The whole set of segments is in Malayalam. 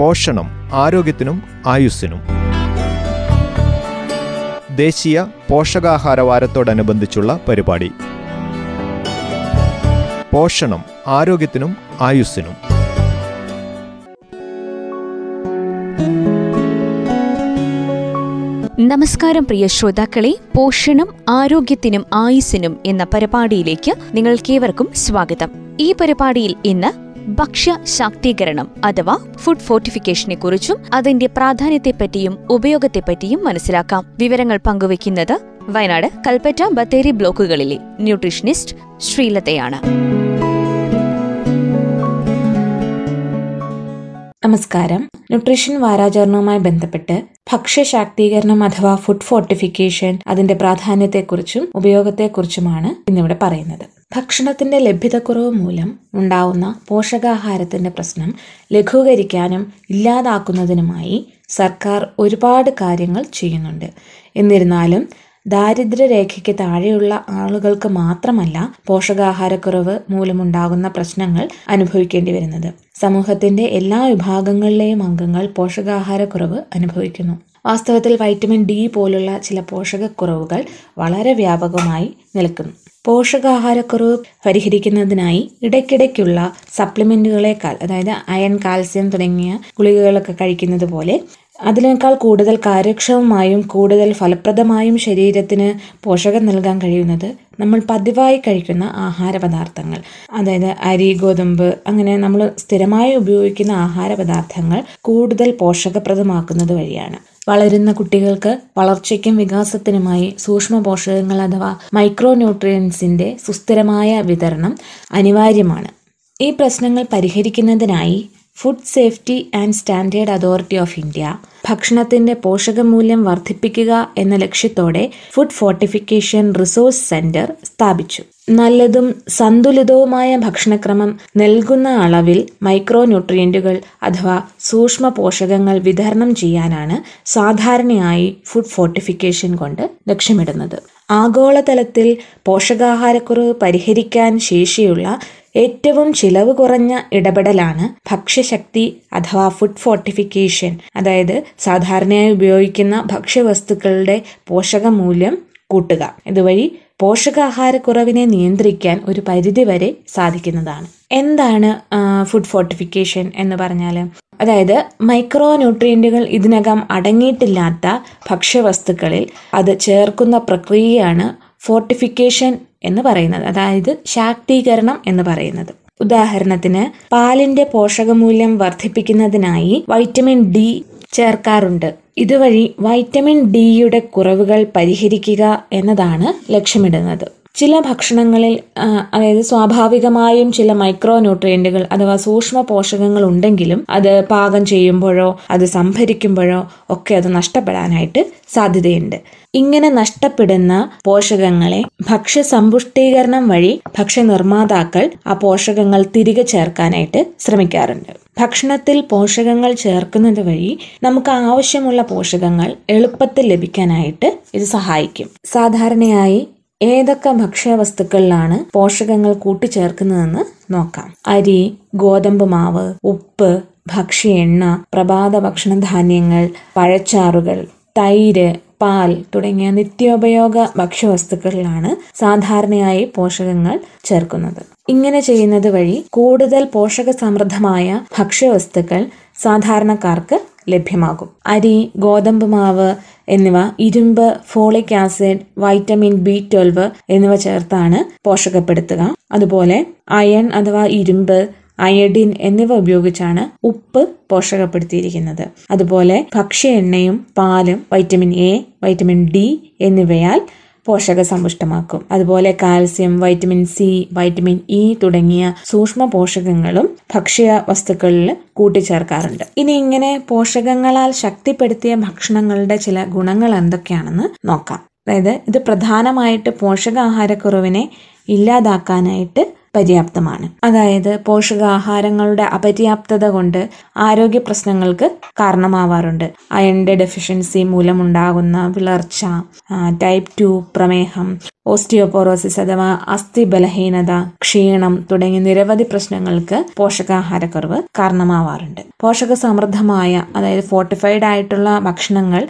പോഷണം ആരോഗ്യത്തിനും ആയുസ്സിനും. ദേശീയ പോഷകാഹാര വാരത്തോടനുബന്ധിച്ചുള്ള പരിപാടി. പോഷണം ആരോഗ്യത്തിനും ആയുസ്സിനും. നമസ്കാരം പ്രിയ ശ്രോതാക്കളെ. പോഷണം ആരോഗ്യത്തിനും ആയുസ്സിനും എന്ന പരിപാടിയിലേക്ക് നിങ്ങൾക്കേവർക്കും സ്വാഗതം. ഈ പരിപാടിയിൽ ഇന്ന് ഭക്ഷ്യ ശാക്തീകരണം അഥവാ ഫുഡ് ഫോർട്ടിഫിക്കേഷനെ കുറിച്ചും അതിന്റെ പ്രാധാന്യത്തെപ്പറ്റിയും ഉപയോഗത്തെപ്പറ്റിയും മനസ്സിലാക്കാം. വിവരങ്ങൾ പങ്കുവയ്ക്കുന്നത് വയനാട് കൽപ്പറ്റ ബത്തേരി ബ്ലോക്കുകളിലെ ന്യൂട്രീഷനിസ്റ്റ് ശ്രീലതയാണ്. നമസ്കാരം. ന്യൂട്രീഷൻ വാരാചരണവുമായി ബന്ധപ്പെട്ട് ഭക്ഷ്യ ശാക്തീകരണം അഥവാ ഫുഡ് ഫോർട്ടിഫിക്കേഷൻ അതിന്റെ പ്രാധാന്യത്തെക്കുറിച്ചും ഉപയോഗത്തെക്കുറിച്ചുമാണ് ഇന്നിവിടെ പറയുന്നത്. ഭക്ഷണത്തിന്റെ ലഭ്യതക്കുറവ് മൂലം ഉണ്ടാവുന്ന പോഷകാഹാരത്തിന്റെ പ്രശ്നം ലഘൂകരിക്കാനും ഇല്ലാതാക്കുന്നതിനുമായി സർക്കാർ ഒരുപാട് കാര്യങ്ങൾ ചെയ്യുന്നുണ്ട്. എന്നിരുന്നാലും ദാരിദ്ര്യരേഖയ്ക്ക് താഴെയുള്ള ആളുകൾക്ക് മാത്രമല്ല പോഷകാഹാരക്കുറവ് മൂലമുണ്ടാകുന്ന പ്രശ്നങ്ങൾ അനുഭവിക്കേണ്ടി വരുന്നത്. സമൂഹത്തിന്റെ എല്ലാ വിഭാഗങ്ങളിലെയും അംഗങ്ങൾ പോഷകാഹാരക്കുറവ് അനുഭവിക്കുന്നു. വാസ്തവത്തിൽ വൈറ്റമിൻ ഡി പോലുള്ള ചില പോഷകക്കുറവുകൾ വളരെ വ്യാപകമായി നിൽക്കുന്നു പോഷകാഹാരക്കുറവ് പരിഹരിക്കുന്നതിനായി ഇടയ്ക്കിടയ്ക്കുള്ള സപ്ലിമെന്റുകളെക്കാൾ അതായത് അയൺ കാൽസ്യം തുടങ്ങിയ ഗുളികകളൊക്കെ കഴിക്കുന്നത് പോലെ അതിനേക്കാൾ കൂടുതൽ കാര്യക്ഷമമായും കൂടുതൽ ഫലപ്രദമായും ശരീരത്തിന് പോഷകം നൽകാൻ കഴിയുന്നത് നമ്മൾ പതിവായി കഴിക്കുന്ന ആഹാര പദാർത്ഥങ്ങൾ അതായത് അരി ഗോതമ്പ് അങ്ങനെ നമ്മൾ സ്ഥിരമായി ഉപയോഗിക്കുന്ന ആഹാര പദാർത്ഥങ്ങൾ കൂടുതൽ പോഷകപ്രദമാക്കുന്നത് വഴിയാണ്. വളരുന്ന കുട്ടികൾക്ക് വളർച്ചയ്ക്കും വികാസത്തിനുമായി സൂക്ഷ്മ പോഷകങ്ങൾ അഥവാ മൈക്രോ ന്യൂട്രിയൻസിന്റെ സുസ്ഥിരമായ വിതരണം അനിവാര്യമാണ്. ഈ പ്രശ്നങ്ങൾ പരിഹരിക്കുന്നതിനായി food safety and standard authority of India ഭക്ഷണത്തിന്റെ പോഷകമൂല്യം വർദ്ധിപ്പിക്കുക എന്ന ലക്ഷ്യത്തോടെ ഫുഡ് ഫോർട്ടിഫിക്കേഷൻ റിസോഴ്സ് സെന്റർ സ്ഥാപിച്ചു. നല്ലതും സന്തുലിതവുമായ ഭക്ഷണക്രമം നൽകുന്ന അളവിൽ മൈക്രോ ന്യൂട്രിയന്റുകൾ അഥവാ സൂക്ഷ്മ പോഷകങ്ങൾ വിതരണം ചെയ്യാനാണ് സാധാരണയായി ഫുഡ് ഫോർട്ടിഫിക്കേഷൻ കൊണ്ട് ലക്ഷ്യമിടുന്നത്. ആഗോളതലത്തിൽ പോഷകാഹാരക്കുറവ് പരിഹരിക്കാൻ ശേഷിയുള്ള ഏറ്റവും ചിലവ് കുറഞ്ഞ ഇടപെടലാണ് ഭക്ഷ്യശക്തി അഥവാ ഫുഡ് ഫോർട്ടിഫിക്കേഷൻ അതായത് സാധാരണയായി ഉപയോഗിക്കുന്ന ഭക്ഷ്യവസ്തുക്കളുടെ പോഷകമൂല്യം കൂട്ടുക. ഇതുവഴി പോഷകാഹാരക്കുറവിനെ നിയന്ത്രിക്കാൻ ഒരു പരിധിവരെ സാധിക്കുന്നതാണ്. എന്താണ് ഫുഡ് ഫോർട്ടിഫിക്കേഷൻ എന്ന് പറഞ്ഞാൽ അതായത് മൈക്രോ ന്യൂട്രിയന്റുകൾ ഇതിനകം അടങ്ങിയിട്ടില്ലാത്ത ഭക്ഷ്യവസ്തുക്കളിൽ അത് ചേർക്കുന്ന പ്രക്രിയയാണ് ഫോർട്ടിഫിക്കേഷൻ എന്ന് പറയുന്നത്. അതായത് ശാക്തീകരണം എന്ന് പറയുന്നത്. ഉദാഹരണത്തിന് പാലിന്റെ പോഷകമൂല്യം വർദ്ധിപ്പിക്കുന്നതിനായി വൈറ്റമിൻ ഡി ചേർക്കാറുണ്ട്. ഇതുവഴി വൈറ്റമിൻ ഡിയുടെ കുറവുകൾ പരിഹരിക്കുക എന്നതാണ് ലക്ഷ്യമിടുന്നത്. ചില ഭക്ഷണങ്ങളിൽ അതായത് സ്വാഭാവികമായും ചില മൈക്രോ ന്യൂട്രിയന്റുകൾ അഥവാ സൂക്ഷ്മ പോഷകങ്ങൾ ഉണ്ടെങ്കിലും അത് പാകം ചെയ്യുമ്പോഴോ അത് സംഭരിക്കുമ്പോഴോ ഒക്കെ അത് നഷ്ടപ്പെടാനായിട്ട് സാധ്യതയുണ്ട്. ഇങ്ങനെ നഷ്ടപ്പെടുന്ന പോഷകങ്ങളെ ഭക്ഷ്യസമ്പുഷ്ടീകരണം വഴി ഭക്ഷ്യനിർമ്മാതാക്കൾ ആ പോഷകങ്ങൾ തിരികെ ചേർക്കാനായിട്ട് ശ്രമിക്കാറുണ്ട്. ഭക്ഷണത്തിൽ പോഷകങ്ങൾ ചേർക്കുന്നത് വഴി നമുക്ക് ആവശ്യമുള്ള പോഷകങ്ങൾ എളുപ്പത്തിൽ ലഭിക്കാനായിട്ട് ഇത് സഹായിക്കും. സാധാരണയായി ഏതൊക്കെ ഭക്ഷ്യവസ്തുക്കളിലാണ് പോഷകങ്ങൾ കൂട്ടിച്ചേർക്കുന്നതെന്ന് നോക്കാം. അരി ഗോതമ്പ് മാവ് ഉപ്പ് ഭക്ഷ്യ എണ്ണ പ്രഭാത ഭക്ഷണധാന്യങ്ങൾ പഴച്ചാറുകൾ തൈര് പാൽ തുടങ്ങിയ നിത്യോപയോഗ ഭക്ഷ്യവസ്തുക്കളിലാണ് സാധാരണയായി പോഷകങ്ങൾ ചേർക്കുന്നത്. ഇങ്ങനെ ചെയ്യുന്നത് വഴി കൂടുതൽ പോഷക സമൃദ്ധമായ ഭക്ഷ്യവസ്തുക്കൾ സാധാരണക്കാർക്ക് ലഭ്യമാകും. അരി ഗോതമ്പ് മാവ് എന്നിവ ഇരുമ്പ് folic acid vitamin B twelve എന്നിവ ചേർത്താണ് പോഷകപ്പെടുത്തുക. അതുപോലെ അയൺ അഥവാ ഇരുമ്പ് അയഡിൻ എന്നിവ ഉപയോഗിച്ചാണ് ഉപ്പ് പോഷകപ്പെടുത്തിയിരിക്കുന്നത്. അതുപോലെ ഭക്ഷ്യ എണ്ണയും പാലും വൈറ്റമിൻ എ വൈറ്റമിൻ ഡി എന്നിവയാൽ പോഷക സമ്പുഷ്ടമാക്കും അതുപോലെ calcium vitamin C vitamin E തുടങ്ങിയ സൂക്ഷ്മ പോഷകങ്ങളും ഭക്ഷ്യ വസ്തുക്കളിൽ കൂട്ടിച്ചേർക്കാറുണ്ട്. ഇനി ഇങ്ങനെ പോഷകങ്ങളാൽ ശക്തിപ്പെടുത്തിയ ഭക്ഷണങ്ങളുടെ ചില ഗുണങ്ങൾ എന്തൊക്കെയാണെന്ന് നോക്കാം. അതായത് ഇത് പ്രധാനമായിട്ട് പോഷകാഹാരക്കുറവിനെ ഇല്ലാതാക്കാനായിട്ട് പര്യാപ്തമാണ്. അതായത് പോഷകാഹാരങ്ങളുടെ അപര്യാപ്തത കൊണ്ട് ആരോഗ്യ പ്രശ്നങ്ങൾക്ക് കാരണമാവാറുണ്ട്. അയണിന്റെ ഡെഫിഷ്യൻസി മൂലമുണ്ടാകുന്ന വിളർച്ച ടൈപ്പ് ടു പ്രമേഹം ഓസ്റ്റിയോപോറോസിസ് അഥവാ അസ്ഥി ബലഹീനത ക്ഷീണം തുടങ്ങിയ നിരവധി പ്രശ്നങ്ങൾക്ക് പോഷകാഹാരക്കുറവ് കാരണമാവാറുണ്ട്. പോഷക സമൃദ്ധമായ അതായത് ഫോർട്ടിഫൈഡ് ആയിട്ടുള്ള ഭക്ഷണങ്ങൾ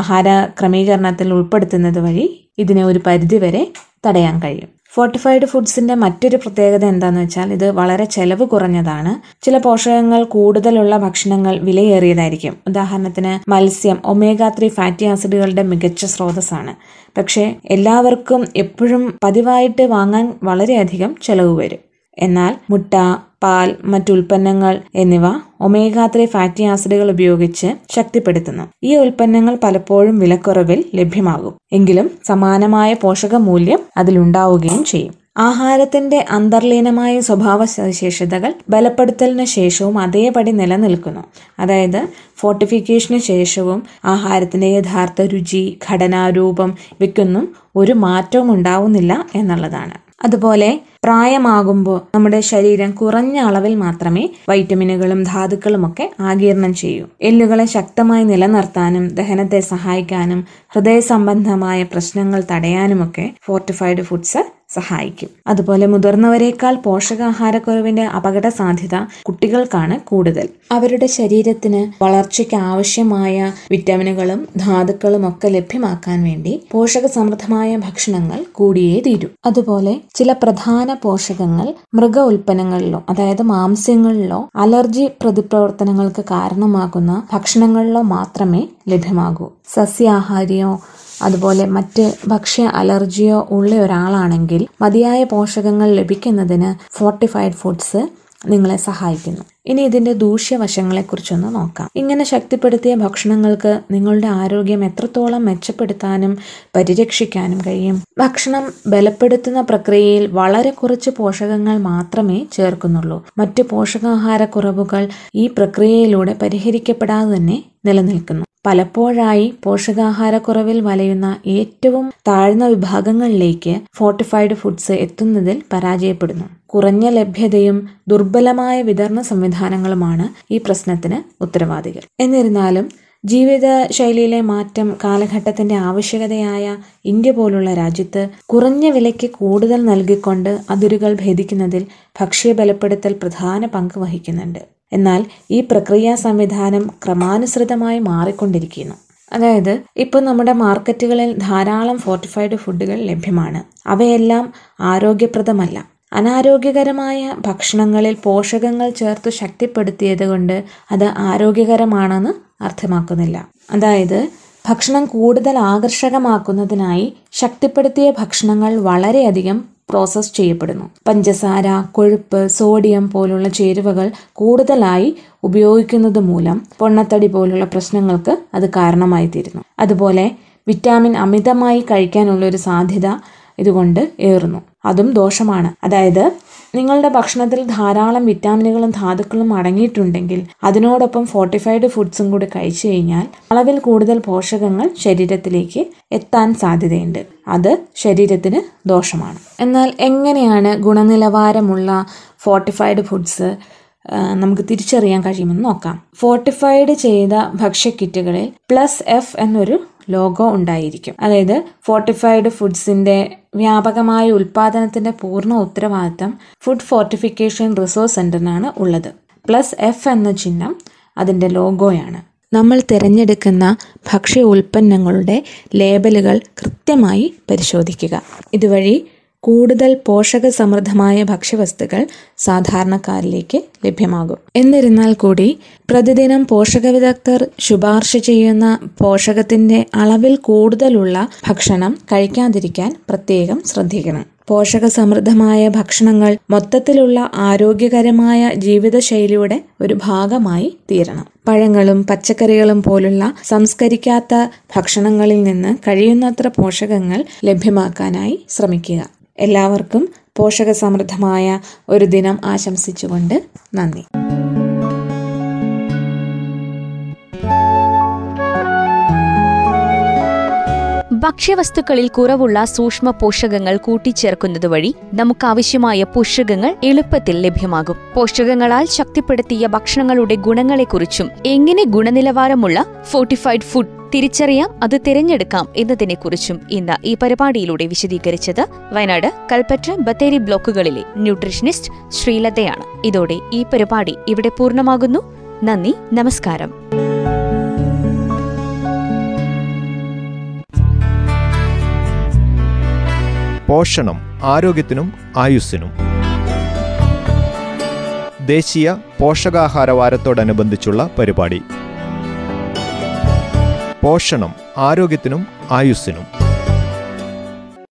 ആഹാര ക്രമീകരണത്തിൽ ഉൾപ്പെടുത്തുന്നത് വഴി ഇതിനെ ഒരു പരിധിവരെ തടയാൻ കഴിയും. ഫോർട്ടിഫൈഡ് ഫുഡ്സിന്റെ മറ്റൊരു പ്രത്യേകത എന്താണെന്ന് വെച്ചാൽ ഇത് വളരെ ചെലവ് കുറഞ്ഞതാണ്. ചില പോഷകങ്ങൾ കൂടുതലുള്ള ഭക്ഷണങ്ങൾ വിലയേറിയതായിരിക്കും. ഉദാഹരണത്തിന് മത്സ്യം ഒമേഗ ത്രീ ഫാറ്റി ആസിഡുകളുടെ മികച്ച സ്രോതസ്സാണ്. പക്ഷേ എല്ലാവർക്കും എപ്പോഴും പതിവായിട്ട് വാങ്ങാൻ വളരെയധികം ചെലവ് വരും. എന്നാൽ മുട്ട പാൽ മറ്റുൽപ്പന്നങ്ങൾ എന്നിവ ഒമേഗ ത്രീ ഫാറ്റി ആസിഡുകൾ ഉപയോഗിച്ച് ശക്തിപ്പെടുത്തുന്നു. ഈ ഉൽപ്പന്നങ്ങൾ പലപ്പോഴും വിലക്കുറവിൽ ലഭ്യമാകും. എങ്കിലും സമാനമായ പോഷക മൂല്യം അതിലുണ്ടാവുകയും ചെയ്യും. ആഹാരത്തിന്റെ അന്തർലീനമായ സ്വഭാവ സവിശേഷതകൾ ബലപ്പെടുത്തലിന് ശേഷവും അതേപടി നിലനിൽക്കുന്നു. അതായത് ഫോർട്ടിഫിക്കേഷന് ശേഷവും ആഹാരത്തിന്റെ യഥാർത്ഥ രുചി ഘടനാരൂപം ഇവയ്ക്കൊന്നും ഒരു മാറ്റവും ഉണ്ടാവുന്നില്ല എന്നുള്ളതാണ്. അതുപോലെ പ്രായമാകുമ്പോൾ നമ്മുടെ ശരീരം കുറഞ്ഞ അളവിൽ മാത്രമേ വൈറ്റമിനുകളും ധാതുക്കളും ഒക്കെ ആകീർണം ചെയ്യൂ. എല്ലുകളെ ശക്തമായി നിലനിർത്താനും ദഹനത്തെ സഹായിക്കാനും ഹൃദയ സംബന്ധമായ പ്രശ്നങ്ങൾ തടയാനുമൊക്കെ ഫോർട്ടിഫൈഡ് ഫുഡ്സ് സഹായിക്കും. അതുപോലെ മുതിർന്നവരെക്കാൾ പോഷകാഹാരക്കുറവിന്റെ അപകട സാധ്യത കുട്ടികൾക്കാണ് കൂടുതൽ. അവരുടെ ശരീരത്തിന് വളർച്ചയ്ക്ക് ആവശ്യമായ വിറ്റാമിനുകളും ധാതുക്കളും ഒക്കെ ലഭ്യമാക്കാൻ വേണ്ടി പോഷക സമൃദ്ധമായ ഭക്ഷണങ്ങൾ കൂടിയേ തീരൂ. അതുപോലെ ചില പ്രധാന പോഷകങ്ങൾ മൃഗ ഉൽപ്പന്നങ്ങളിലോ അതായത് മാംസ്യങ്ങളിലോ അലർജി പ്രതിപ്രവർത്തനങ്ങൾക്ക് കാരണമാകുന്ന ഭക്ഷണങ്ങളിലോ മാത്രമേ ലഭ്യമാകൂ. സസ്യാഹാരിയോ അതുപോലെ മറ്റ് ഭക്ഷ്യ അലർജിയോ ഉള്ള ഒരാളാണെങ്കിൽ മതിയായ പോഷകങ്ങൾ ലഭിക്കുന്നതിന് ഫോർട്ടിഫൈഡ് ഫുഡ്സ് നിങ്ങളെ സഹായിക്കുന്നു. ഇനി ഇതിന്റെ ദൂഷ്യവശങ്ങളെക്കുറിച്ചൊന്ന് നോക്കാം. ഇങ്ങനെ ശക്തിപ്പെടുത്തിയ ഭക്ഷണങ്ങൾക്ക് നിങ്ങളുടെ ആരോഗ്യം എത്രത്തോളം മെച്ചപ്പെടുത്താനും പരിരക്ഷിക്കാനും കഴിയും? ഭക്ഷണം ബലപ്പെടുത്തുന്ന പ്രക്രിയയിൽ വളരെ കുറച്ച് പോഷകങ്ങൾ മാത്രമേ ചേർക്കുന്നുള്ളൂ. മറ്റ് പോഷകാഹാരക്കുറവുകൾ ഈ പ്രക്രിയയിലൂടെ പരിഹരിക്കപ്പെടാതെ തന്നെ നിലനിൽക്കുന്നു. പലപ്പോഴായി പോഷകാഹാരക്കുറവിൽ വലയുന്ന ഏറ്റവും താഴ്ന്ന വിഭാഗങ്ങളിലേക്ക് ഫോർട്ടിഫൈഡ് ഫുഡ്സ് എത്തുന്നതിൽ പരാജയപ്പെടുന്നു. കുറഞ്ഞ ലഭ്യതയും ദുർബലമായ വിതരണ സംവിധാനങ്ങളുമാണ് ഈ പ്രശ്നത്തിന് ഉത്തരവാദികൾ. എന്നിരുന്നാലും ജീവിത ശൈലിയിലെ മാറ്റം കാലഘട്ടത്തിന്റെ ആവശ്യകതയായ ഇന്ത്യ പോലുള്ള രാജ്യത്ത് കുറഞ്ഞ വിലയ്ക്ക് കൂടുതൽ നൽകിക്കൊണ്ട് അതിരുകൾ ഭേദിക്കുന്നതിൽ ഭക്ഷ്യ ബലപ്പെടുത്തൽ പ്രധാന പങ്ക് വഹിക്കുന്നുണ്ട്. എന്നാൽ ഈ പ്രക്രിയ സംവിധാനം ക്രമാനുസൃതമായി മാറിക്കൊണ്ടിരിക്കുന്നു. അതായത് ഇപ്പോൾ നമ്മുടെ മാർക്കറ്റുകളിൽ ധാരാളം ഫോർട്ടിഫൈഡ് ഫുഡുകൾ ലഭ്യമാണ്. അവയെല്ലാം ആരോഗ്യപ്രദമല്ല. അനാരോഗ്യകരമായ ഭക്ഷണങ്ങളിൽ പോഷകങ്ങൾ ചേർത്ത് ശക്തിപ്പെടുത്തിയത് കൊണ്ട് അത് ആരോഗ്യകരമാണെന്ന് അർത്ഥമാക്കുന്നില്ല. അതായത് ഭക്ഷണം കൂടുതൽ ആകർഷകമാക്കുന്നതിനായി ശക്തിപ്പെടുത്തിയ ഭക്ഷണങ്ങൾ വളരെയധികം പ്രോസസ് ചെയ്യപ്പെടുന്നു. പഞ്ചസാര കൊഴുപ്പ് സോഡിയം പോലുള്ള ചേരുവകൾ കൂടുതലായി ഉപയോഗിക്കുന്നത് മൂലം പൊണ്ണത്തടി പോലുള്ള പ്രശ്നങ്ങൾക്ക് അത് കാരണമായി തീരുന്നു അതുപോലെ വിറ്റാമിൻ അമിതമായി കഴിക്കാനുള്ള ഒരു സാധ്യത ഇതുകൊണ്ട് ഏറുന്നു. അതും ദോഷമാണ്. അതായത് നിങ്ങളുടെ ഭക്ഷണത്തിൽ ധാരാളം വിറ്റാമിനുകളും ധാതുക്കളും അടങ്ങിയിട്ടുണ്ടെങ്കിൽ അതിനോടൊപ്പം ഫോർട്ടിഫൈഡ് ഫുഡ്സും കൂടി കഴിച്ചു കഴിഞ്ഞാൽ അളവിൽ കൂടുതൽ പോഷകങ്ങൾ ശരീരത്തിലേക്ക് എത്താൻ സാധ്യതയുണ്ട്. അത് ശരീരത്തിന് ദോഷമാണ്. എന്നാൽ എങ്ങനെയാണ് ഗുണനിലവാരമുള്ള ഫോർട്ടിഫൈഡ് ഫുഡ്സ് നമുക്ക് തിരിച്ചറിയാൻ കഴിയുമെന്ന് നോക്കാം. ഫോർട്ടിഫൈഡ് ചെയ്ത ഭക്ഷ്യക്കിറ്റുകളിൽ പ്ലസ് എഫ് എന്നൊരു ലോഗോ ഉണ്ടായിരിക്കും. അതായത് ഫോർട്ടിഫൈഡ് ഫുഡ്സിന്റെ വ്യാപകമായ ഉൽപാദനത്തിന്റെ പൂർണ ഉത്തരവാദിത്തം ഫുഡ് ഫോർട്ടിഫിക്കേഷൻ റിസോഴ്സ് സെന്ററിനാണ് ഉള്ളത്. പ്ലസ് എഫ് എന്ന ചിഹ്നം അതിന്റെ ലോഗോയാണ്. നമ്മൾ തിരഞ്ഞെടുക്കുന്ന ഭക്ഷ്യ ഉൽപ്പന്നങ്ങളുടെ ലേബലുകൾ കൃത്യമായി പരിശോധിക്കുക. ഇതുവഴി കൂടുതൽ പോഷക സമൃദ്ധമായ ഭക്ഷ്യവസ്തുക്കൾ സാധാരണക്കാരിലേക്ക് ലഭ്യമാകും. എന്നിരുന്നാൽ കൂടി പ്രതിദിനം പോഷക വിദഗ്ധർ ശുപാർശ ചെയ്യുന്ന പോഷകത്തിന്റെ അളവിൽ കൂടുതലുള്ള ഭക്ഷണം കഴിക്കാതിരിക്കാൻ പ്രത്യേകം ശ്രദ്ധിക്കണം. പോഷക സമൃദ്ധമായ ഭക്ഷണങ്ങൾ മൊത്തത്തിലുള്ള ആരോഗ്യകരമായ ജീവിതശൈലിയുടെ ഒരു ഭാഗമായി തീരണം. പഴങ്ങളും പച്ചക്കറികളും പോലുള്ള സംസ്കരിക്കാത്ത ഭക്ഷണങ്ങളിൽ നിന്ന് കഴിയുന്നത്ര പോഷകങ്ങൾ ലഭ്യമാക്കാനായി ശ്രമിക്കുക. എല്ലാവർക്കും പോഷകസമൃദ്ധമായ ഒരു ദിനം ആശംസിച്ചുകൊണ്ട് നന്ദി. ഭക്ഷ്യവസ്തുക്കളിൽ കുറവുള്ള സൂക്ഷ്മ പോഷകങ്ങൾ കൂട്ടിച്ചേർക്കുന്നത് വഴി നമുക്കാവശ്യമായ പോഷകങ്ങൾ എളുപ്പത്തിൽ ലഭ്യമാകും. പോഷകങ്ങളാൽ ശക്തിപ്പെടുത്തിയ ഭക്ഷണങ്ങളുടെ ഗുണങ്ങളെക്കുറിച്ചും എങ്ങനെ ഗുണനിലവാരമുള്ള ഫോർട്ടിഫൈഡ് ഫുഡ് തിരിച്ചറിയാം അത് തിരഞ്ഞെടുക്കാം എന്നതിനെക്കുറിച്ചും ഇന്ന് ഈ പരിപാടിയിലൂടെ വിശദീകരിച്ചത് വയനാട് കൽപ്പറ്റ ബത്തേരി ബ്ലോക്കുകളിലെ ന്യൂട്രീഷനിസ്റ്റ് ശ്രീലതയാണ്. ഇതോടെ ഈ പരിപാടി ഇവിടെ പൂർണമാകുന്നു. നന്ദി നമസ്കാരം. പോഷണം ആരോഗ്യത്തിനും ആയുസ്സിനും. ദേശീയ പോഷകാഹാര വാരത്തോടനുബന്ധിച്ചുള്ള പരിപാടി. പോഷണം ആരോഗ്യത്തിനും ആയുസ്സിനും.